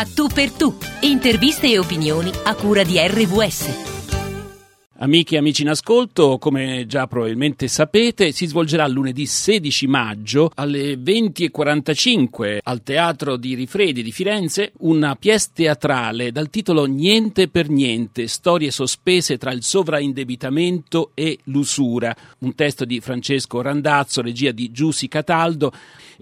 A tu per tu. Interviste e opinioni a cura di RVS. Amiche e amici in ascolto, come già probabilmente sapete, si svolgerà lunedì 16 maggio alle 20.45 al Teatro di Rifredi di Firenze una pièce teatrale dal titolo Niente per niente, storie sospese tra il sovraindebitamento e l'usura, un testo di Francesco Randazzo, regia di Giussi Cataldo.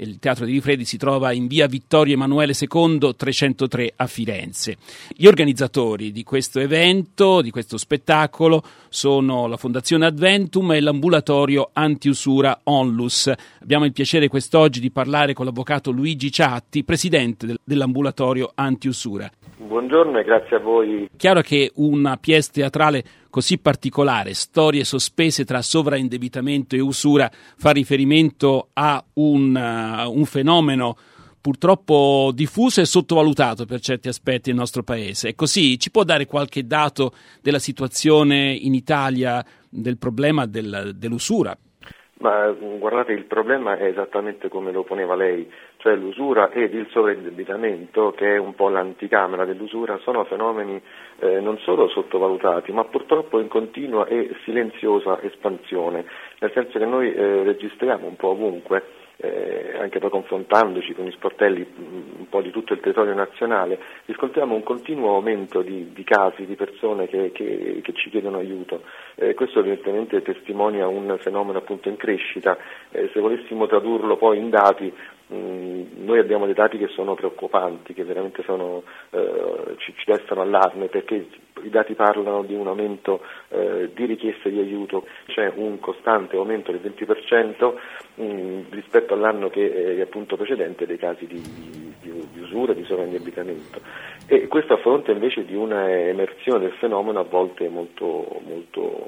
Il Teatro di Rifredi si trova in via Vittorio Emanuele II 303 a Firenze. Gli organizzatori di questo evento, di questo spettacolo, sono la Fondazione Adventum e l'ambulatorio antiusura Onlus. Abbiamo il piacere quest'oggi di parlare con l'avvocato Luigi Ciatti, presidente del, dell'ambulatorio antiusura. Buongiorno e grazie a voi. Chiaro che una pièce teatrale così particolare, storie sospese tra sovraindebitamento e usura, fa riferimento a un, uh, un fenomeno purtroppo diffuso e sottovalutato per certi aspetti nel nostro paese. È così? Ci può dare qualche dato della situazione in Italia del problema del, dell'usura? Ma guardate, il problema è esattamente come lo poneva lei, cioè l'usura ed il sovraindebitamento, che è un po' l'anticamera dell'usura, sono fenomeni eh, non solo sottovalutati, ma purtroppo in continua e silenziosa espansione, nel senso che noi eh, registriamo un po' ovunque eh, anche poi confrontandoci con gli sportelli un po' di tutto il territorio nazionale, riscontriamo un continuo aumento di, di casi, di persone che, che, che ci chiedono aiuto. Eh, questo evidentemente testimonia un fenomeno appunto in crescita. Eh, se volessimo tradurlo poi in dati, mh, noi abbiamo dei dati che sono preoccupanti, che veramente sono, eh, ci, ci destano allarme perché i dati parlano di un aumento eh, di richieste di aiuto, c'è un costante aumento del 20% mh, rispetto all'anno che appunto precedente dei casi di, di, di usura, di sovraindebitamento. E questo a fronte invece di una emersione del fenomeno a volte molto, molto,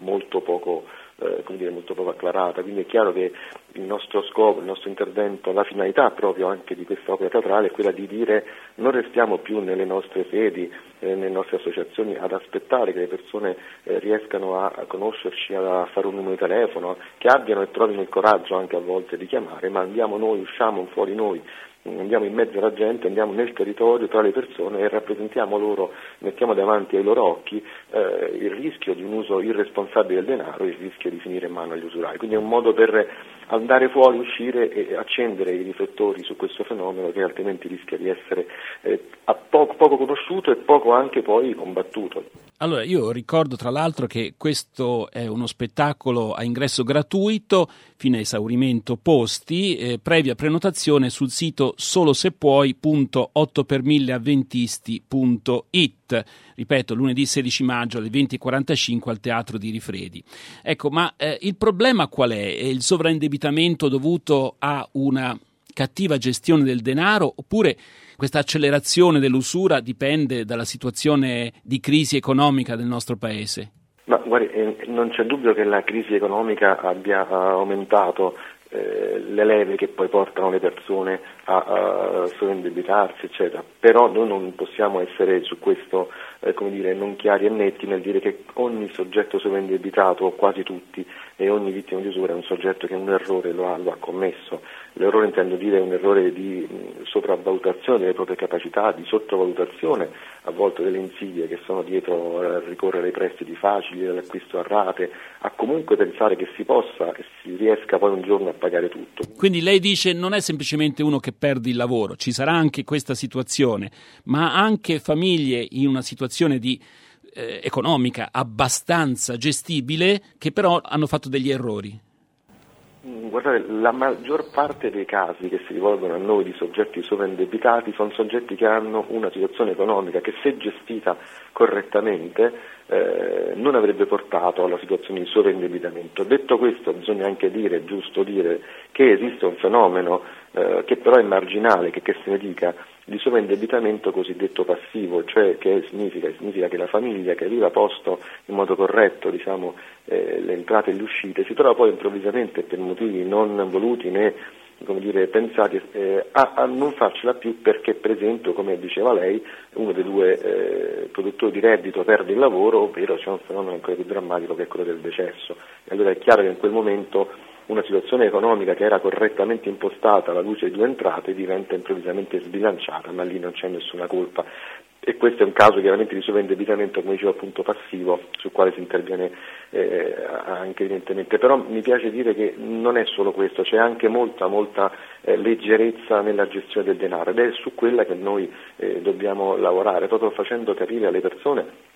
molto poco eh, dire, molto poco acclarata, quindi è chiaro che il nostro scopo, il nostro intervento, la finalità proprio anche di questa opera teatrale è quella di dire non restiamo più nelle nostre sedi, eh, nelle nostre associazioni ad aspettare che le persone eh, riescano a, a, conoscerci, a fare un numero di telefono, che abbiano e trovino il coraggio anche a volte di chiamare, ma andiamo noi, usciamo fuori noi andiamo in mezzo alla gente, andiamo nel territorio tra le persone e rappresentiamo loro, mettiamo davanti ai loro occhi eh, il rischio di un uso irresponsabile del denaro e il rischio di finire in mano agli usurai. Quindi è un modo per andare fuori, uscire e accendere i riflettori su questo fenomeno che altrimenti rischia di essere eh, poco, poco conosciuto e poco anche poi combattuto. Allora, io ricordo tra l'altro che questo è uno spettacolo a ingresso gratuito, fino a esaurimento posti, eh, previa prenotazione sul sito solosepuoi.8per1000avventisti.it. Ripeto, lunedì 16 maggio alle 20.45 al Teatro di Rifredi. Ecco, ma eh, il problema qual è? È il sovraindebitamento dovuto a una cattiva gestione del denaro oppure questa accelerazione dell'usura dipende dalla situazione di crisi economica del nostro paese? Ma guardi, eh, non c'è dubbio che la crisi economica abbia aumentato eh, le leve che poi portano le persone a, a sovraindebitarsi, eccetera. Però noi non possiamo essere su questo eh, come dire, non chiari e netti nel dire che ogni soggetto sovraindebitato, o quasi tutti, e ogni vittima di usura è un soggetto che un errore lo ha, lo ha commesso. L'errore intendo dire è un errore di sopravvalutazione delle proprie capacità, di sottovalutazione a volte delle insidie che sono dietro a ricorrere ai prestiti facili, all'acquisto a rate, a comunque pensare che si possa e si riesca poi un giorno a pagare tutto. Quindi lei dice non è semplicemente uno che perde il lavoro, ci sarà anche questa situazione, ma anche famiglie in una situazione di eh, economica abbastanza gestibile che però hanno fatto degli errori. Mm, guardate, la maggior parte dei casi che si rivolgono a noi di soggetti sovraindebitati sono soggetti che hanno una situazione economica che se gestita correttamente eh, non avrebbe portato alla situazione di sovraindebitamento. Detto questo bisogna anche dire, giusto dire, che esiste un fenomeno eh, che però è marginale, che, che se ne dica, di sovraindebitamento cosiddetto passivo, cioè che significa? significa? che la famiglia che aveva posto in modo corretto diciamo, eh, le entrate e le uscite si trova poi improvvisamente per motivi non voluti né dire, pensati eh, a, a, non farcela più perché per esempio, come diceva lei, uno dei due eh, produttori di reddito perde il lavoro, ovvero c'è un fenomeno ancora più drammatico che è quello del decesso. E allora è chiaro che in quel momento una situazione economica che era correttamente impostata alla luce di due entrate diventa improvvisamente sbilanciata, ma lì non c'è nessuna colpa. E questo è un caso chiaramente di sovraindebitamento, come dicevo appunto passivo, sul quale si interviene eh, anche evidentemente, però mi piace dire che non è solo questo, c'è anche molta, molta eh, leggerezza nella gestione del denaro ed è su quella che noi eh, dobbiamo lavorare, proprio facendo capire alle persone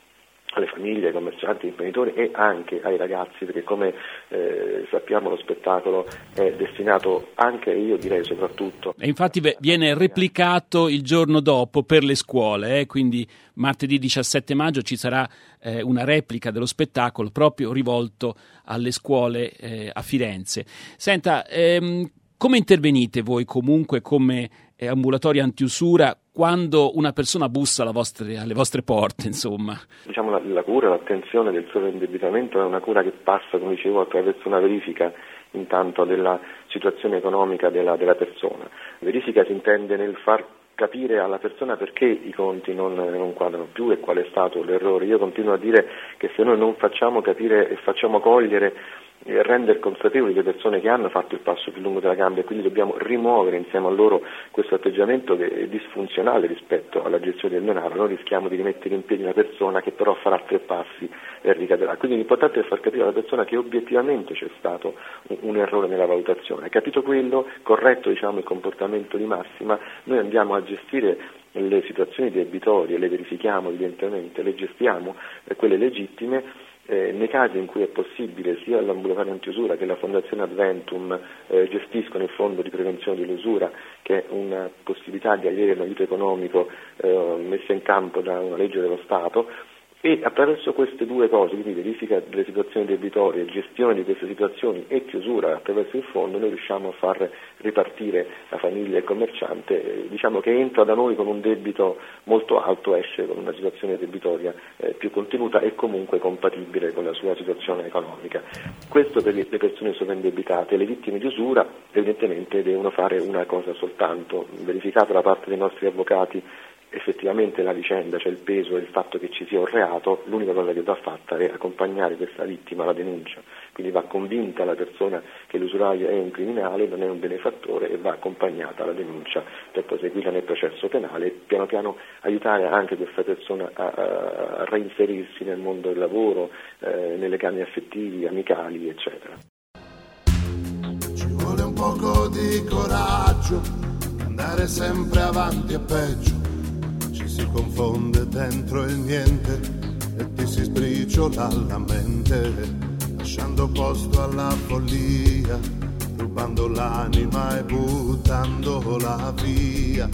alle famiglie, ai commercianti, ai imprenditori e anche ai ragazzi, perché come eh, sappiamo lo spettacolo è destinato anche, io direi soprattutto. E infatti viene replicato il giorno dopo per le scuole, eh? quindi martedì 17 maggio ci sarà eh, una replica dello spettacolo proprio rivolto alle scuole eh, a Firenze. Senta, ehm, come intervenite voi comunque come ambulatori antiusura quando una persona bussa vostre, alle vostre porte, insomma? Diciamo la, la cura, l'attenzione del sovraindebitamento è una cura che passa, come dicevo, attraverso una verifica intanto della situazione economica della, della persona. Verifica si intende nel far capire alla persona perché i conti non, non, quadrano più e qual è stato l'errore. Io continuo a dire che se noi non facciamo capire e facciamo cogliere rendere consapevoli le persone che hanno fatto il passo più lungo della gamba e quindi dobbiamo rimuovere insieme a loro questo atteggiamento che è disfunzionale rispetto alla gestione del denaro, noi rischiamo di rimettere in piedi una persona che però farà tre passi e ricaderà. Quindi l'importante è far capire alla persona che obiettivamente c'è stato un, un errore nella valutazione. Capito quello, corretto diciamo, il comportamento di massima, noi andiamo a gestire le situazioni debitorie, le verifichiamo evidentemente, le gestiamo, eh, quelle legittime eh, nei casi in cui è possibile sia l'ambulatorio antiusura che la Fondazione Adventum eh, gestiscono il fondo di prevenzione dell'usura, che è una possibilità di avere un aiuto economico eh, messa in campo da una legge dello Stato, e attraverso queste due cose, quindi verifica delle situazioni debitorie, gestione di queste situazioni e chiusura attraverso il fondo, noi riusciamo a far ripartire la famiglia e il commerciante, diciamo che entra da noi con un debito molto alto, esce con una situazione debitoria eh, più contenuta e comunque compatibile con la sua situazione economica. Questo per le persone sovraindebitate, le vittime di usura evidentemente devono fare una cosa soltanto, verificata da parte dei nostri avvocati effettivamente la vicenda, c'è il peso e il fatto che ci sia un reato, l'unica cosa che va fatta è accompagnare questa vittima alla denuncia, quindi va convinta la persona che l'usuraio è un criminale, non è un benefattore e va accompagnata alla denuncia per proseguirla nel processo penale. E piano piano aiutare anche questa persona a, a reinserirsi nel mondo del lavoro, eh, nelle legami affettivi, amicali, eccetera. Ci vuole un poco di coraggio, andare sempre avanti e peggio si confonde dentro il niente e ti si sbriciola la mente, lasciando posto alla follia, rubando l'anima e buttandola via.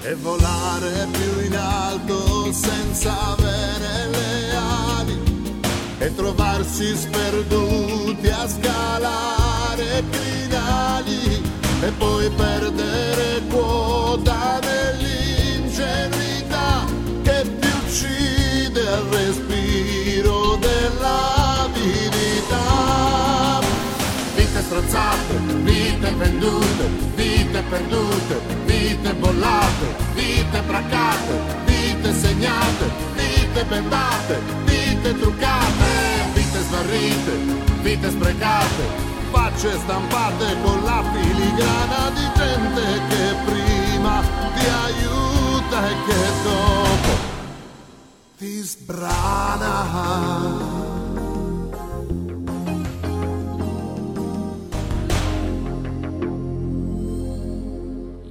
E volare più in alto senza avere le ali e trovarsi sperduti a scalare crinali e poi perdere quota strozzate, vite vendute, vite perdute, vite bollate, vite braccate, vite segnate, vite bendate, vite truccate, vite smarrite, vite sprecate facce stampate con la filigrana di gente che prima ti aiuta e che dopo ti sbrana.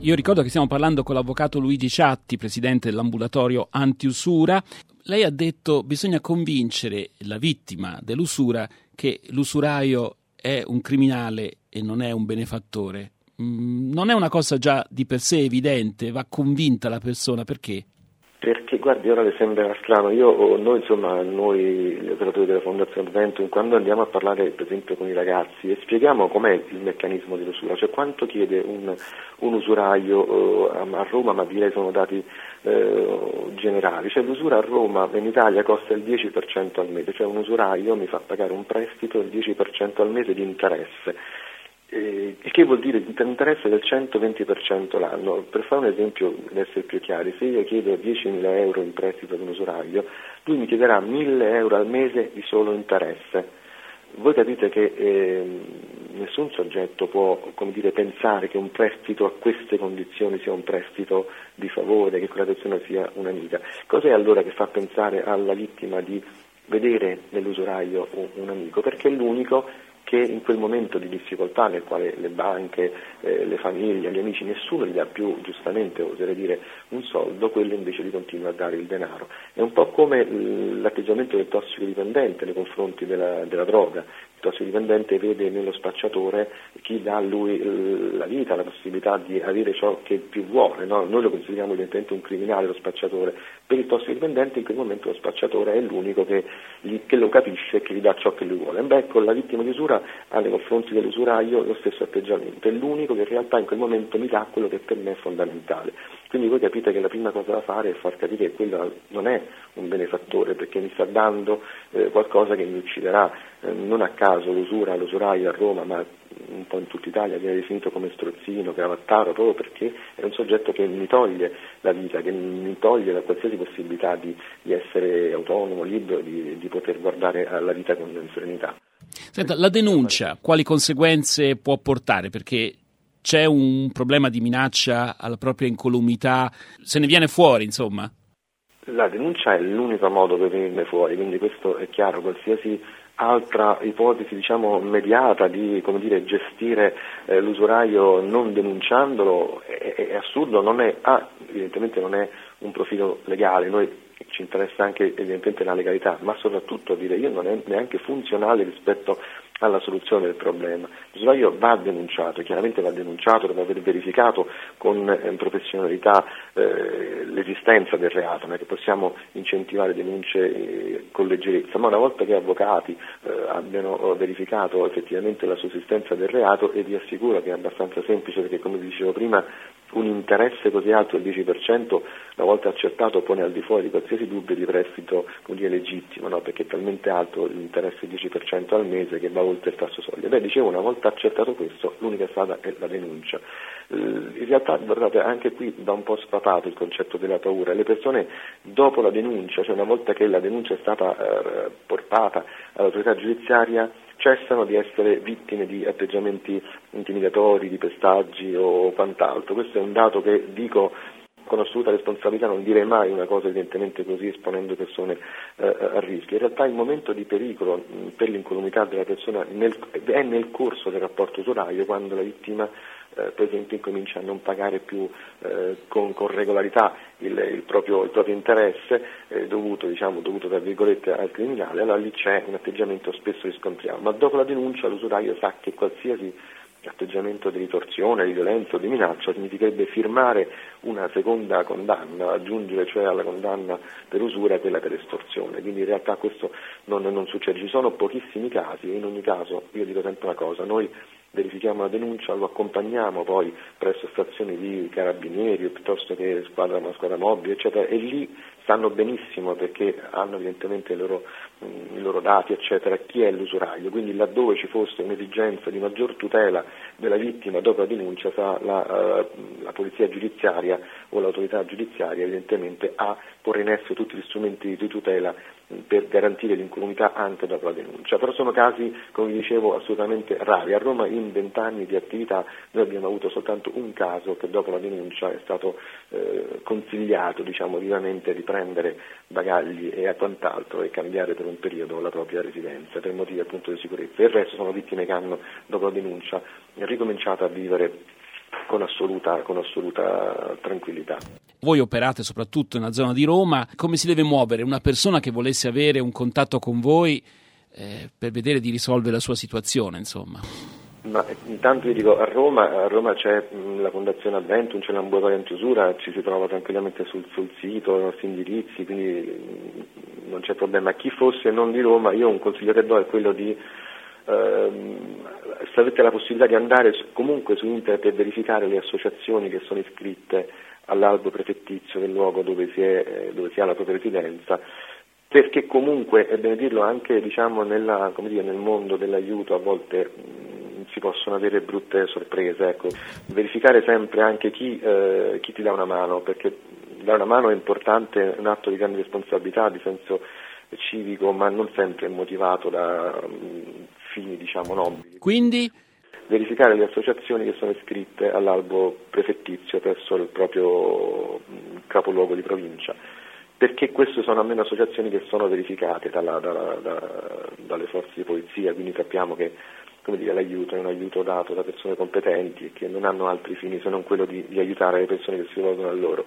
Io ricordo che stiamo parlando con l'avvocato Luigi Ciatti, presidente dell'ambulatorio antiusura. Lei ha detto che bisogna convincere la vittima dell'usura che l'usuraio è un criminale e non è un benefattore, mm, non è una cosa già di per sé evidente, va convinta la persona, perché? Perché guardi, ora le sembra strano, io, noi insomma, noi gli operatori della Fondazione Adventum, quando andiamo a parlare per esempio con i ragazzi e spieghiamo com'è il meccanismo dell'usura, cioè quanto chiede un, un usuraio eh, a Roma, ma direi sono dati eh, generali, cioè l'usura a Roma in Italia costa il 10% al mese, cioè un usuraio mi fa pagare un prestito il 10% al mese di interesse eh, il che vuol dire interesse del 120% l'anno. Per fare un esempio, per essere più chiari, se io chiedo 10.000 euro in prestito ad un usuraio, lui mi chiederà 1.000 euro al mese di solo interesse. voi capite che eh, nessun soggetto può dire, pensare che un prestito a queste condizioni sia un prestito di favore, che quella persona sia un'amica. Cos'è allora che fa pensare alla vittima di vedere nell'usuraio un amico? Perché è l'unico che in quel momento di difficoltà nel quale le banche, eh, le famiglie, gli amici, nessuno gli dà più, giustamente oserei dire, un soldo, quello invece gli continua a dare il denaro. È un po' come l'atteggiamento del tossicodipendente nei confronti della, della droga. Il tossicodipendente vede nello spacciatore chi dà a lui la vita, la possibilità di avere ciò che più vuole. No? Noi lo consideriamo evidentemente un criminale, lo spacciatore. Per il tossicodipendente in quel momento lo spacciatore è l'unico che, gli, che lo capisce e che gli dà ciò che lui vuole. Beh, con la vittima di usura ha nei confronti dell'usuraio lo stesso atteggiamento, è l'unico che in realtà in quel momento mi dà quello che per me è fondamentale. Quindi voi capite che la prima cosa da fare è far capire che quello non è un benefattore perché mi sta dando eh, qualcosa che mi ucciderà. Eh, non a caso l'usura, l'usuraio a Roma, ma un po' in tutta Italia viene definito come strozzino, cravattaro, proprio perché è un soggetto che mi toglie la vita, che mi toglie da qualsiasi possibilità di, di essere autonomo, libero, di, di poter guardare alla vita con serenità. Senta, la denuncia quali conseguenze può portare? Perché c'è un problema di minaccia alla propria incolumità, se ne viene fuori, insomma? La denuncia è l'unico modo per venirne fuori, quindi questo è chiaro, qualsiasi altra ipotesi diciamo, mediata di dire, gestire eh, l'usuraio non denunciandolo è, è assurdo, non è, ah, evidentemente non è un profilo legale, noi ci interessa anche evidentemente la legalità, ma soprattutto dire io non è neanche funzionale rispetto alla soluzione del problema. L'usuraio va denunciato, chiaramente va denunciato dopo aver verificato con eh, professionalità eh, l'esistenza del reato, non è che possiamo incentivare denunce eh, con leggerezza, ma una volta che avvocati eh, abbiano verificato effettivamente la sussistenza del reato e vi assicuro che è abbastanza semplice perché come vi dicevo prima un interesse così alto il 10%, una volta accertato pone al di fuori di qualsiasi dubbio di prestito legittimo, no? perché è talmente alto l'interesse del 10% al mese che va oltre il tasso soglia. Beh, dicevo, una volta accertato questo, l'unica strada è la denuncia. In realtà, guardate, anche qui va un po' spapato il concetto della paura. Le persone dopo la denuncia, cioè una volta che la denuncia è stata eh, portata all'autorità giudiziaria, cessano di essere vittime di atteggiamenti intimidatori, di pestaggi o quant'altro. Questo è un dato che dico con assoluta responsabilità, non direi mai una cosa evidentemente così esponendo persone eh, a rischio. In realtà il momento di pericolo mh, per l'incolumità della persona nel, è nel corso del rapporto usuraio quando la vittima eh, per esempio incomincia a non pagare più eh, con, con, regolarità il, il, proprio, il proprio, interesse eh, dovuto, diciamo, dovuto al criminale, allora lì c'è un atteggiamento spesso riscontriamo, ma dopo la denuncia l'usuraio sa che qualsiasi atteggiamento di ritorsione, di violenza o di minaccia significherebbe firmare una seconda condanna, aggiungere cioè alla condanna per usura quella per estorsione, quindi in realtà questo non, non succede, ci sono pochissimi casi in ogni caso io dico sempre una cosa, noi verifichiamo la denuncia, lo accompagniamo poi presso stazioni di carabinieri piuttosto che squadra, squadra mobile, eccetera, e lì sanno benissimo perché hanno evidentemente i loro, i loro dati, eccetera, chi è l'usuraio, quindi laddove ci fosse un'esigenza di maggior tutela della vittima dopo la denuncia sa la, uh, la polizia giudiziaria o l'autorità giudiziaria evidentemente a porre in essere tutti gli strumenti di tutela per garantire l'incolumità anche dopo la denuncia. Però sono casi, come vi dicevo, assolutamente rari. A Roma in vent'anni di attività noi abbiamo avuto soltanto un caso che dopo la denuncia è stato eh, consigliato diciamo, vivamente di prendere bagagli e quant'altro e cambiare per un periodo la propria residenza per motivi appunto di sicurezza. Il resto sono vittime che hanno dopo la denuncia ricominciato a vivere con assoluta, con assoluta tranquillità. Voi operate soprattutto nella zona di Roma, come si deve muovere una persona che volesse avere un contatto con voi eh, per vedere di risolvere la sua situazione, insomma? Ma intanto io dico a Roma, a Roma c'è la Fondazione Adventum, c'è l'ambulatorio antiusura, ci si trova tranquillamente sul, sul sito, i nostri indirizzi, quindi non c'è problema. Chi fosse non di Roma, io un consiglio che do è quello di ehm, se avete la possibilità di andare comunque su internet e verificare le associazioni che sono iscritte all'albo prefettizio del luogo dove si, è, dove si ha la propria residenza, perché comunque, è bene dirlo, anche diciamo, nella, dire, nel mondo dell'aiuto a volte mh, si possono avere brutte sorprese. Ecco. Verificare sempre anche chi, eh, chi ti dà una mano, perché dare una mano è importante, è un atto di grande responsabilità, di senso civico, ma non sempre motivato da fini diciamo nobili. Quindi? Verificare le associazioni che sono iscritte all'albo prefettizio presso il proprio capoluogo di provincia perché queste sono almeno associazioni che sono verificate dalla, dalla, da, dalle forze di polizia, quindi sappiamo che dire, l'aiuto è un aiuto dato da persone competenti e che non hanno altri fini se non quello di, di aiutare le persone che si rivolgono a loro.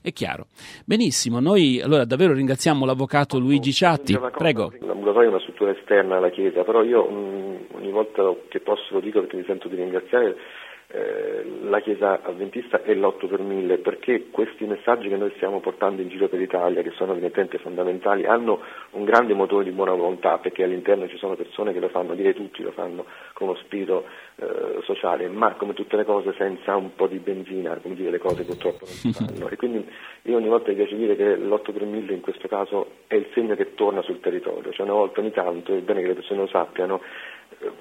È chiaro. Benissimo, noi allora davvero ringraziamo l'avvocato Luigi Ciatti. Prego. L'ambulatorio è una struttura esterna alla Chiesa, però io mh, ogni volta che posso lo dico perché mi sento di ringraziare eh, la Chiesa avventista e l'8 per 1000 perché questi messaggi che noi stiamo portando in giro per l'Italia, che sono evidentemente fondamentali, hanno un grande motore di buona volontà perché all'interno ci sono persone che lo fanno, direi tutti lo fanno con uno spirito eh, sociale, ma come tutte le cose senza un po' di benzina, come dire le cose purtroppo non si fanno. E quindi io ogni volta mi piace dire che l'8 per 1000 in questo caso è il segno che torna sul territorio, cioè una volta ogni tanto, è bene che le persone lo sappiano,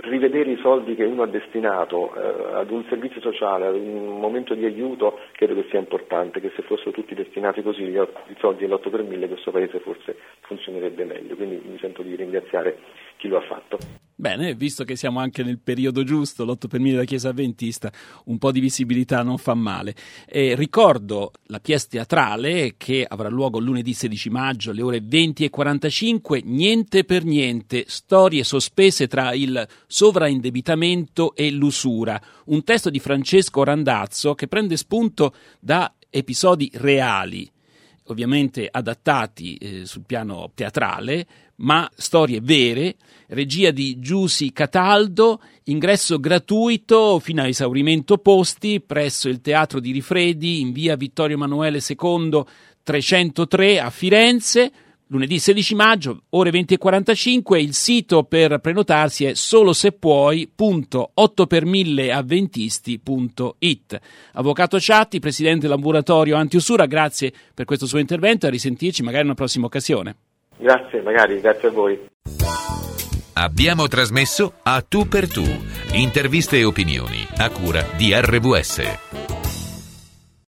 rivedere i soldi che uno ha destinato eh, ad un servizio sociale, ad un momento di aiuto, credo che sia importante, che se fossero tutti destinati così i soldi dell'8 per 1000 questo Paese forse funzionerebbe meglio, quindi mi sento di ringraziare chi lo ha fatto. Bene, visto che siamo anche nel periodo giusto, l'8 per 1000 della Chiesa Adventista, un po' di visibilità non fa male. E ricordo la pièce teatrale che avrà luogo lunedì 16 maggio alle ore 20.45, Niente per niente, storie sospese tra il sovraindebitamento e l'usura, un testo di Francesco Randazzo che prende spunto da episodi reali ovviamente adattati eh, sul piano teatrale, ma storie vere, regia di Giussi Cataldo, ingresso gratuito fino a esaurimento posti presso il Teatro di Rifredi in via Vittorio Emanuele II 303 a Firenze, lunedì 16 maggio, ore 20.45. Il sito per prenotarsi è solo se puoi.8per1000avventisti.it. Avvocato Ciatti, presidente dell'ambulatorio antiusura, grazie per questo suo intervento e a risentirci magari in una prossima occasione. Grazie, magari, grazie a voi. Abbiamo trasmesso a Tu per Tu, interviste e opinioni a cura di RVS.